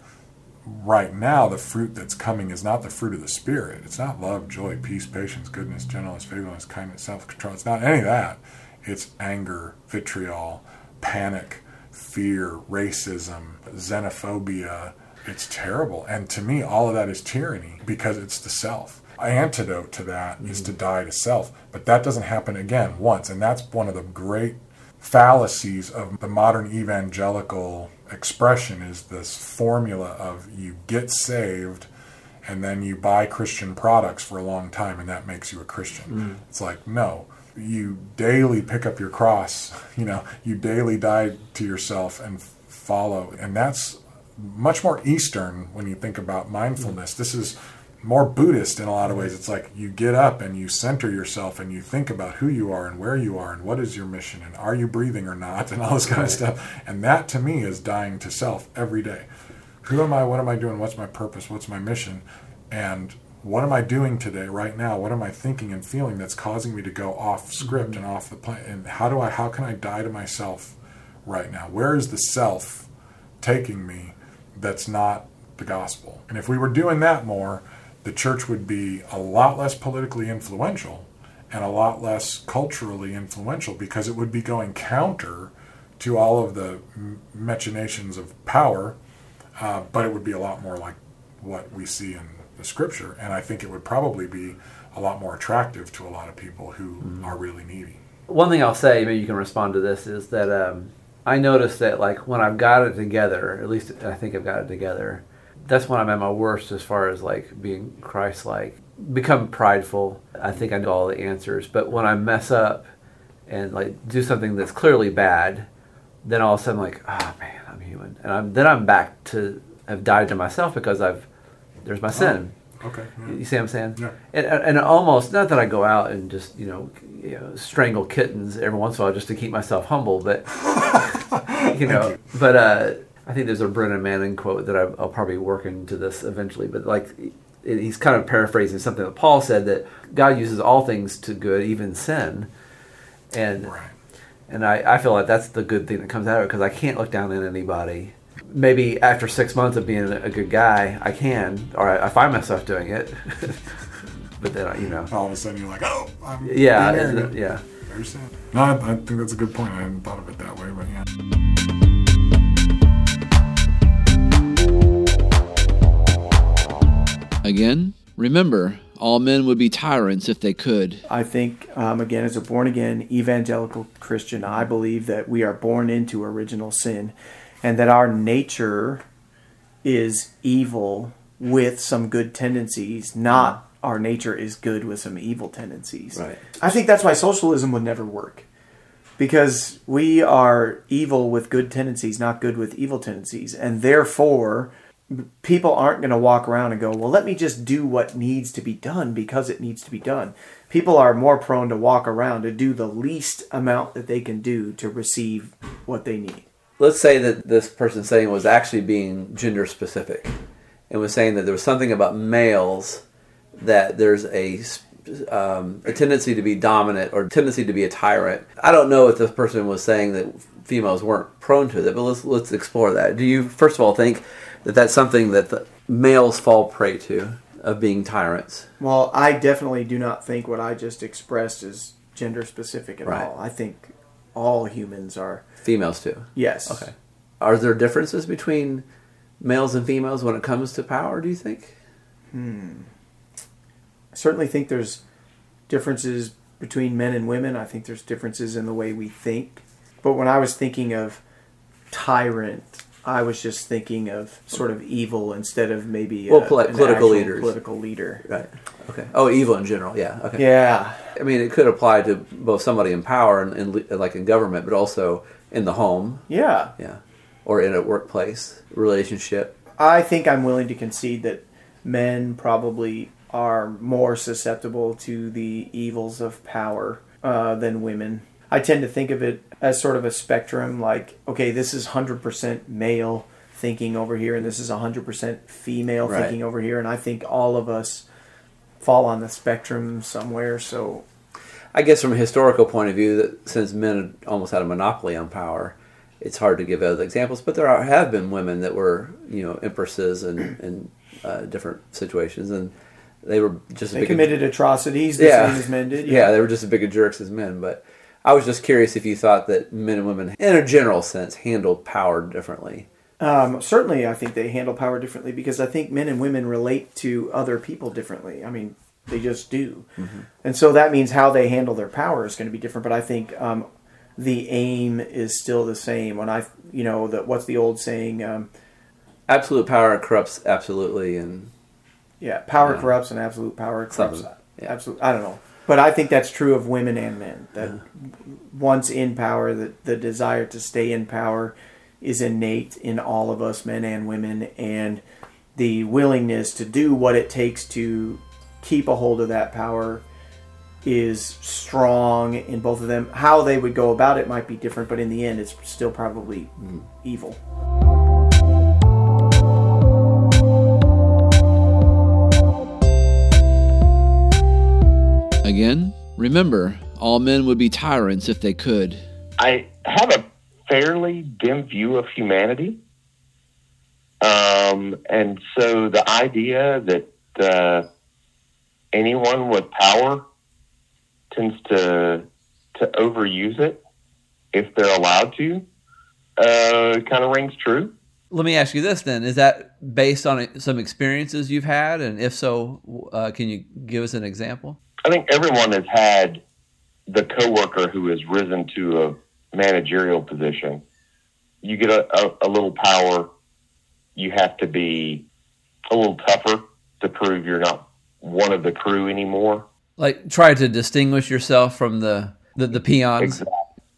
S13: right now the fruit that's coming is not the fruit of the spirit. It's not love, joy, peace, patience, goodness, gentleness, faithfulness, kindness, self-control. It's not any of that. It's anger, vitriol, panic, fear, racism, xenophobia. It's terrible. And to me, all of that is tyranny because it's the self. Antidote to that is mm-hmm. to die to self. But that doesn't happen again once. And that's one of the great fallacies of the modern evangelical expression is this formula of you get saved and then you buy Christian products for a long time and that makes you a Christian. Mm. It's like, no, you daily pick up your cross, you know, you daily die to yourself and follow. And that's much more Eastern when you think about mindfulness. Mm. This is more Buddhist in a lot of ways. It's like you get up and you center yourself and you think about who you are and where you are and what is your mission and are you breathing or not and all this kind of stuff. And that to me is dying to self every day. Who am I? What am I doing? What's my purpose? What's my mission? And what am I doing today, right now? What am I thinking and feeling that's causing me to go off script mm-hmm. and off the plan? And how do I? How can I die to myself right now? Where is the self taking me? That's not the gospel. And if we were doing that more, the church would be a lot less politically influential and a lot less culturally influential because it would be going counter to all of the machinations of power, uh, but it would be a lot more like what we see in the scripture. And I think it would probably be a lot more attractive to a lot of people who are really needy.
S4: One thing I'll say, maybe you can respond to this, is that um, I noticed that like when I've got it together, at least I think I've got it together. That's when I'm at my worst as far as like being Christ-like. Become prideful. I think I know all the answers, but when I mess up and like do something that's clearly bad, then all of a sudden like, oh man, I'm human, and I'm then I'm back to have died to myself because I've there's my sin.
S13: Okay.
S4: You see what I'm saying?
S13: Yeah.
S4: And, and almost not that I go out and just you know, you know strangle kittens every once in a while just to keep myself humble, but you know, but uh, I think there's a Brennan Manning quote that I'll, I'll probably work into this eventually. But like, it, he's kind of paraphrasing something that Paul said that God uses all things to good, even sin, and
S13: Right.
S4: and I, I feel like that's the good thing that comes out of it because I can't look down on anybody maybe after six months of being a good guy, I can, or I, I find myself doing it. but then, I- you know,
S13: All of a sudden, you're like, oh, I'm
S4: yeah, yeah.
S13: Very sad. No, I, I think that's a good point. I hadn't thought of it that way, but yeah.
S2: Again, remember, all men would be tyrants if they could.
S6: I think, um, again, as a born again evangelical Christian, I believe that we are born into original sin and that our nature is evil with some good tendencies, not our nature is good with some evil tendencies.
S4: Right.
S6: I think that's why socialism would never work. Because we are evil with good tendencies, not good with evil tendencies. And therefore, people aren't going to walk around and go, well, let me just do what needs to be done because it needs to be done. People are more prone to walk around to do the least amount that they can do to receive what they need.
S4: let's say that this person saying was actually being gender specific and was saying that there was something about males that there's a um, a tendency to be dominant or tendency to be a tyrant. I don't know if this person was saying that females weren't prone to that, but let's let's explore that. Do you first of all think that that's something that the males fall prey to of being tyrants?
S6: Well, I definitely do not think what I just expressed is gender specific at
S4: Right.
S6: all. I think all humans are.
S4: Females too.
S6: Yes.
S4: Okay. Are there differences between males and females when it comes to power? Do you think?
S6: Hmm. I certainly think there's differences between men and women. I think there's differences in the way we think. But when I was thinking of tyrant, I was just thinking of sort of evil instead of maybe
S4: Well,
S6: a-
S4: poli-
S6: an
S4: political leaders.
S6: Political leader.
S4: Right. Okay. Oh, evil in general. Yeah. Okay.
S6: Yeah.
S4: I mean, it could apply to both somebody in power and, like in government, but also in the home.
S6: Yeah.
S4: Yeah. Or in a workplace relationship.
S6: I think I'm willing to concede that men probably are more susceptible to the evils of power uh, than women. I tend to think of it as sort of a spectrum like, okay, this is 100% male thinking over here, and this is 100% female
S4: Right.
S6: thinking over here, and I think all of us fall on the spectrum somewhere. So,
S4: I guess from a historical point of view, that since men almost had a monopoly on power, it's hard to give other examples. But there are, have been women that were, you know, empresses and in uh, different situations, and they were just
S6: They committed atrocities the same as men did,
S4: Yeah.
S6: yeah.
S4: they were just as big of jerks as men. But I was just curious if you thought that men and women, in a general sense, handled power differently.
S6: Um, certainly, I think they handle power differently because I think men and women relate to other people differently. I mean, they just do, and so that means how they handle their power is going to be different. But I think um, the aim is still the same. When I, you know, the what's the old saying? Um,
S4: Absolute power corrupts absolutely, and
S6: yeah, power
S4: Yeah.
S6: corrupts and absolute power corrupts.
S4: Something,
S6: Absolute. I don't know, but I think that's true of women and men. That once in power, the the desire to stay in power is innate in all of us, men and women, and the willingness to do what it takes to keep a hold of that power is strong in both of them. How they would go about it might be different, but in the end, it's still probably mm-hmm.
S2: evil. Remember, all men would be tyrants if they could.
S14: I have a fairly dim view of humanity. Um, and so the idea that uh, anyone with power tends to to overuse it if they're allowed to uh, kind of rings true.
S4: Let me ask you this then: Is that based on some experiences you've had, and if so, uh, can you give us an example?
S14: I think everyone has had the coworker who has risen to a managerial position. You get a, a, a little power, you have to be a little tougher to prove you're not one of the crew anymore.
S4: Like try to distinguish yourself from the the, the peons.
S14: Exactly.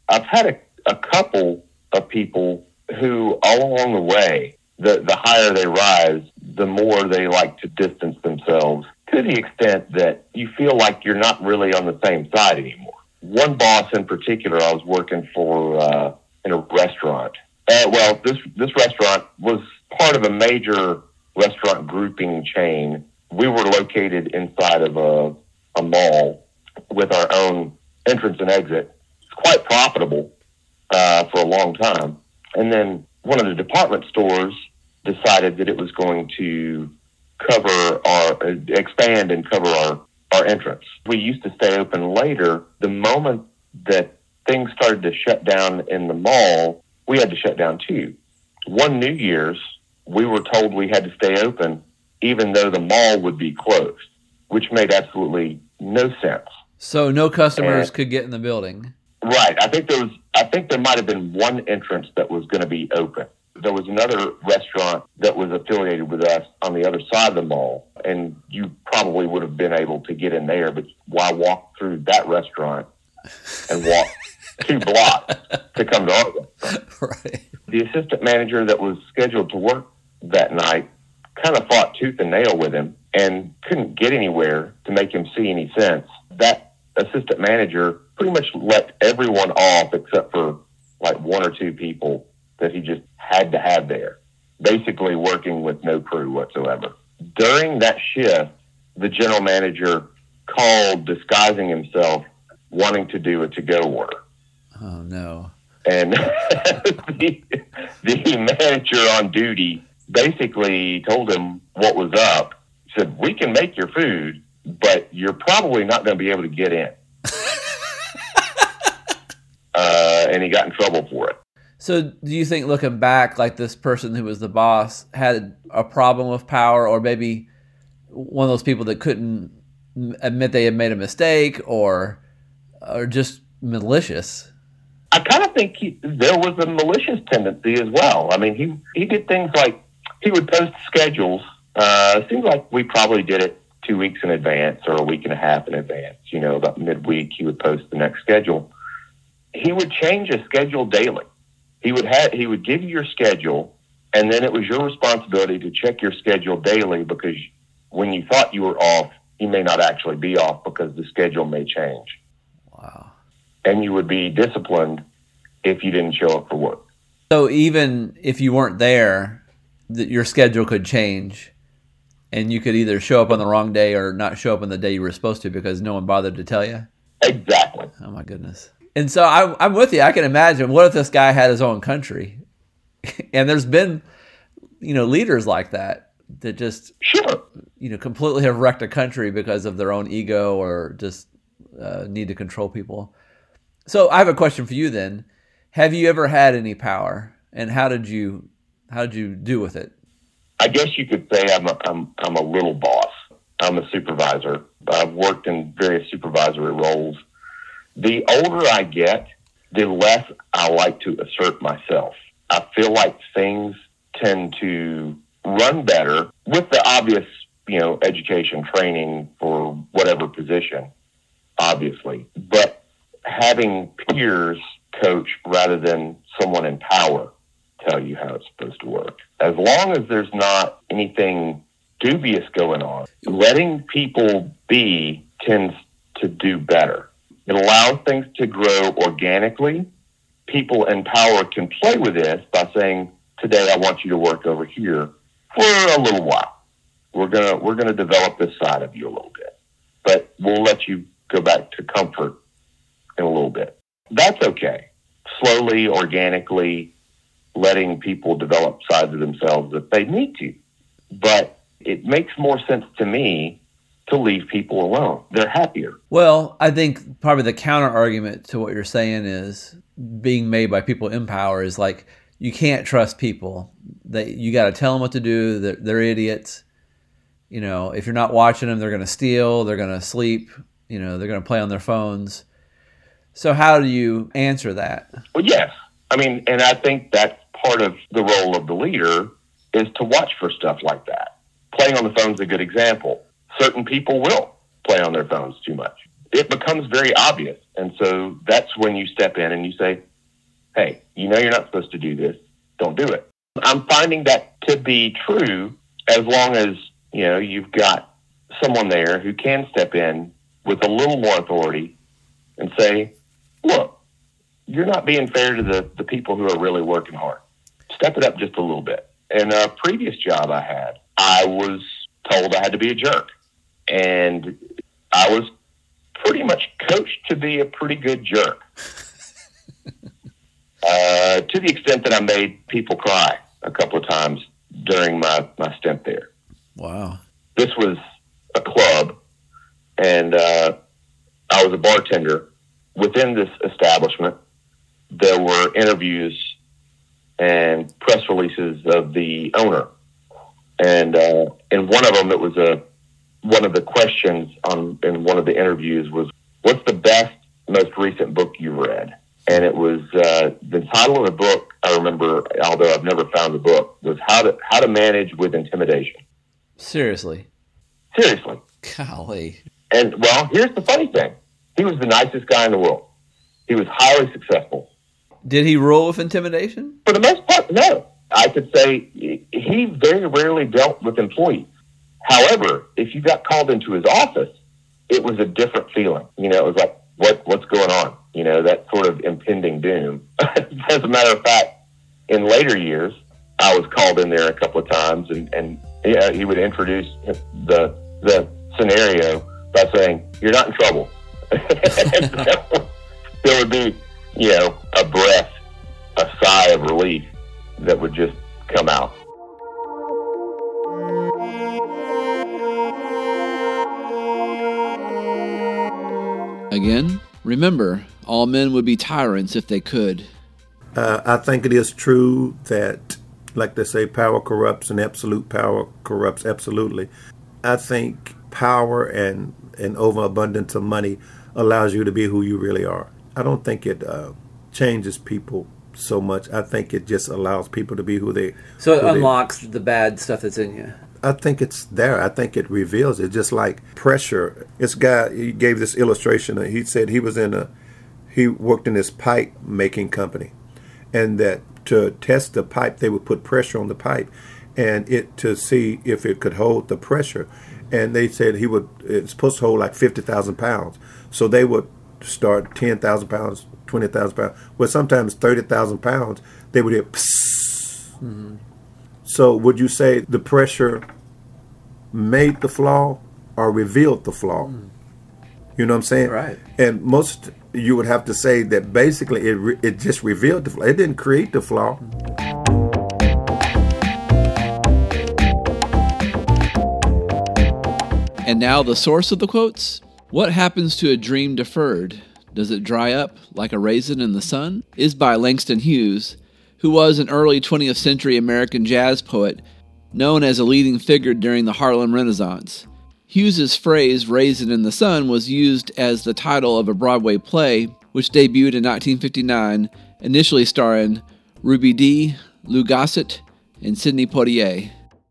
S14: I've had a, a couple of people who, all along the way, the, the higher they rise, the more they like to distance themselves to the extent that you feel like you're not really on the same side anymore. One boss in particular, I was working for uh, in a restaurant. Uh, well, this this restaurant was part of a major restaurant grouping chain. We were located inside of a, a mall with our own entrance and exit. It's quite profitable uh, for a long time. And then one of the department stores decided that it was going to cover our expand and cover our our entrance. We used to stay open later. The moment that things started to shut down in the mall, we had to shut down too. One New Year's, we were told we had to stay open even though the mall would be closed, which made absolutely no sense.
S4: So no customers
S14: And-
S4: could get in the building.
S14: Right. I think there was. I think there might have been one entrance that was going to be open. There was another restaurant that was affiliated with us on the other side of the mall, and you probably would have been able to get in there. But why walk through that restaurant and walk two blocks to come to our restaurant?
S4: Right.
S14: The assistant manager that was scheduled to work that night kind of fought tooth and nail with him and couldn't get anywhere to make him see any sense. That assistant manager pretty much let everyone off except for like one or two people that he just had to have there, basically working with no crew whatsoever. During that shift, the general manager called disguising himself, wanting to do a to go order.
S4: Oh no.
S14: And the, the manager on duty basically told him what was up. Said, We can make your food, but you're probably not going to be able to get in. uh, and he got in trouble for it.
S4: So do you think looking back, like this person who was the boss had a problem with power, or maybe one of those people that couldn't admit they had made a mistake, or or just malicious?
S14: I kind of think he, there was a malicious tendency as well. I mean, he he did things like he would post schedules. Uh, it seems like we probably did it two weeks in advance or a week and a half in advance. You know, about midweek, he would post the next schedule. He would change a schedule daily. He would have he would give you your schedule, and then it was your responsibility to check your schedule daily because when you thought you were off, you may not actually be off because the schedule may change
S4: Wow.
S14: and you would be disciplined if you didn't show up for work.
S4: So even if you weren't there, that your schedule could change, and you could either show up on the wrong day or not show up on the day you were supposed to because no one bothered to tell you.
S14: Exactly.
S4: Oh my goodness. And so I, I'm with you. I can imagine. What if this guy had his own country? and there's been, you know, leaders like that that just,
S14: sure,
S4: you know, completely have wrecked a country because of their own ego or just uh, need to control people. So I have a question for you then. Have you ever had any power, and how did you how did you do with it?
S14: I guess you could say I'm a, I'm, I'm a little boss. I'm a supervisor. I've worked in various supervisory roles. The older I get, the less I like to assert myself. I feel like things tend to run better with the obvious, you know, education training for whatever position, obviously. But having peers coach rather than someone in power tell you how it's supposed to work. As long as there's not anything dubious going on, letting people be tends to do better. It allows things to grow organically. People in power can play with this by saying, "Today, I want you to work over here for a little while. We're gonna we're gonna develop this side of you a little bit, but we'll let you go back to comfort in a little bit. That's okay. Slowly, organically, letting people develop sides of themselves if they need to. But it makes more sense to me to leave people alone. They're happier.
S4: Well, I think probably the counter argument to what you're saying is being made by people in power is like you can't trust people. That you got to tell them what to do. They're, they're idiots. You know, if you're not watching them, they're going to steal. They're going to sleep. You know, they're going to play on their phones. So how do you answer that?
S14: Well, yes. I mean, and I think that's part of the role of the leader is to watch for stuff like that. Playing on the phone is a good example. Certain people will play on their phones too much. It becomes very obvious. And so that's when you step in and you say, hey, you know you're not supposed to do this. Don't do it. I'm finding that to be true as long as, you know, you've got someone there who can step in with a little more authority and say, look, you're not being fair to the, the people who are really working hard. Step it up just a little bit. In a previous job I had, I was told I had to be a jerk. And I was pretty much coached to be a pretty good jerk. uh, to the extent that I made people cry a couple of times during my, my stint there.
S15: Wow.
S14: This was a club, and uh, I was a bartender. Within this establishment, there were interviews and press releases of the owner. And uh, in one of them, it was a one of the questions on in one of the interviews was, "What's the best, most recent book you've read?" And it was uh, the title of the book. I remember, although I've never found the book, was "How to How to Manage with Intimidation."
S15: Seriously.
S14: Seriously.
S15: Golly.
S14: And well, here's the funny thing: he was the nicest guy in the world. He was highly successful.
S15: Did he rule with intimidation?
S14: For the most part, no. I could say he very rarely dealt with employees. However, if you got called into his office, it was a different feeling. You know, it was like, what what's going on? You know, that sort of impending doom. As a matter of fact, in later years, I was called in there a couple of times, and and yeah, he would introduce the the scenario by saying, "You're not in trouble." there would be, you know, a breath, a sigh of relief that would just come out.
S4: Again, remember, all men would be tyrants if they could.
S8: Uh, I think it is true that, like they say, power corrupts and absolute power corrupts absolutely. I think power and an overabundance of money allows you to be who you really are. I don't think it uh, changes people so much. I think it just allows people to be who they.
S15: So it
S8: who they-
S15: unlocks the bad stuff that's in you.
S8: I think it's there. I think it reveals it. Just like pressure. This guy he gave this illustration. He said he was in a he worked in this pipe making company, and that to test the pipe they would put pressure on the pipe, and it to see if it could hold the pressure. And they said he would. It's supposed to hold like fifty thousand pounds. So they would start ten thousand pounds, twenty thousand pounds. Well, sometimes thirty thousand pounds. They would hear. Psst. Mm-hmm. So would you say the pressure made the flaw or revealed the flaw? Hmm. You know what I'm saying?
S15: Right.
S8: And most you would have to say that basically it re- it just revealed the flaw. It didn't create the flaw.
S4: And now the source of the quotes? What happens to a dream deferred? Does it dry up like a raisin in the sun? Is by Langston Hughes, who was an early 20th century American jazz poet known as a leading figure during the Harlem Renaissance. Hughes's phrase raisin in the sun was used as the title of a Broadway play which debuted in 1959, initially starring Ruby Dee, Lou Gossett, and Sidney Poitier.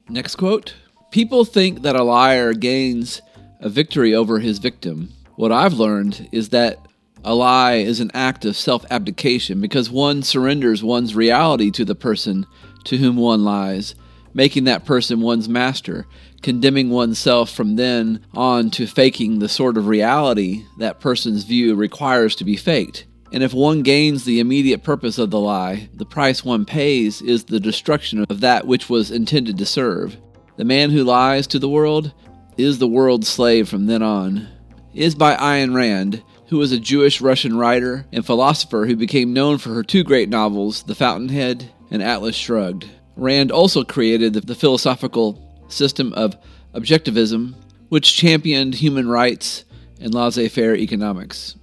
S4: Next quote People think that a liar gains a victory over his victim. What I've learned is that a lie is an act of self abdication because one surrenders one's reality to the person to whom one lies, making that person one's master, condemning oneself from then on to faking the sort of reality that person's view requires to be faked. And if one gains the immediate purpose of the lie, the price one pays is the destruction of that which was intended to serve. The man who lies to the world is the world's slave from then on. Is by Ayn Rand, who was a Jewish Russian writer and philosopher who became known for her two great novels, The Fountainhead and Atlas Shrugged. Rand also created the, the philosophical system of objectivism, which championed human rights and laissez faire economics.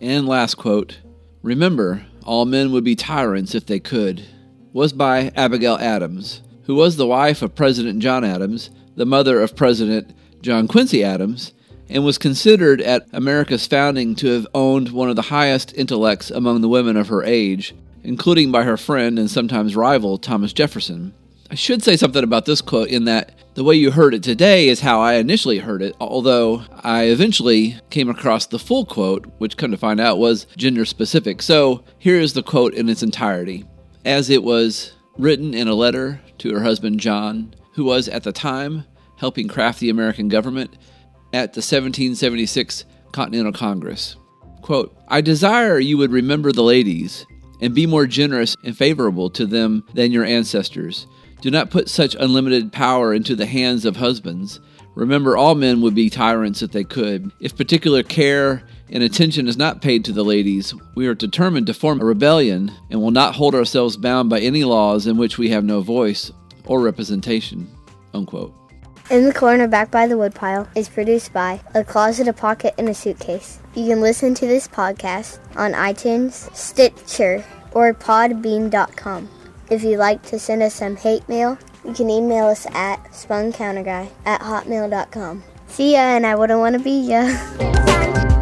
S4: And last quote Remember, all men would be tyrants if they could, was by Abigail Adams, who was the wife of President John Adams, the mother of President John Quincy Adams, and was considered at America's founding to have owned one of the highest intellects among the women of her age, including by her friend and sometimes rival Thomas Jefferson. I should say something about this quote in that the way you heard it today is how I initially heard it, although I eventually came across the full quote, which come to find out was gender specific. So here is the quote in its entirety. As it was written in a letter to her husband John, who was at the time helping craft the American government at the 1776 Continental Congress. Quote, I desire you would remember the ladies and be more generous and favorable to them than your ancestors. Do not put such unlimited power into the hands of husbands. Remember, all men would be tyrants if they could. If particular care and attention is not paid to the ladies, we are determined to form a rebellion and will not hold ourselves bound by any laws in which we have no voice or representation. Unquote.
S16: In the Corner Back by the Woodpile is produced by A Closet, a Pocket, and a Suitcase. You can listen to this podcast on iTunes, Stitcher, or podbean.com. If you'd like to send us some hate mail, you can email us at spuncounterguy at hotmail.com. See ya, and I wouldn't want to be ya.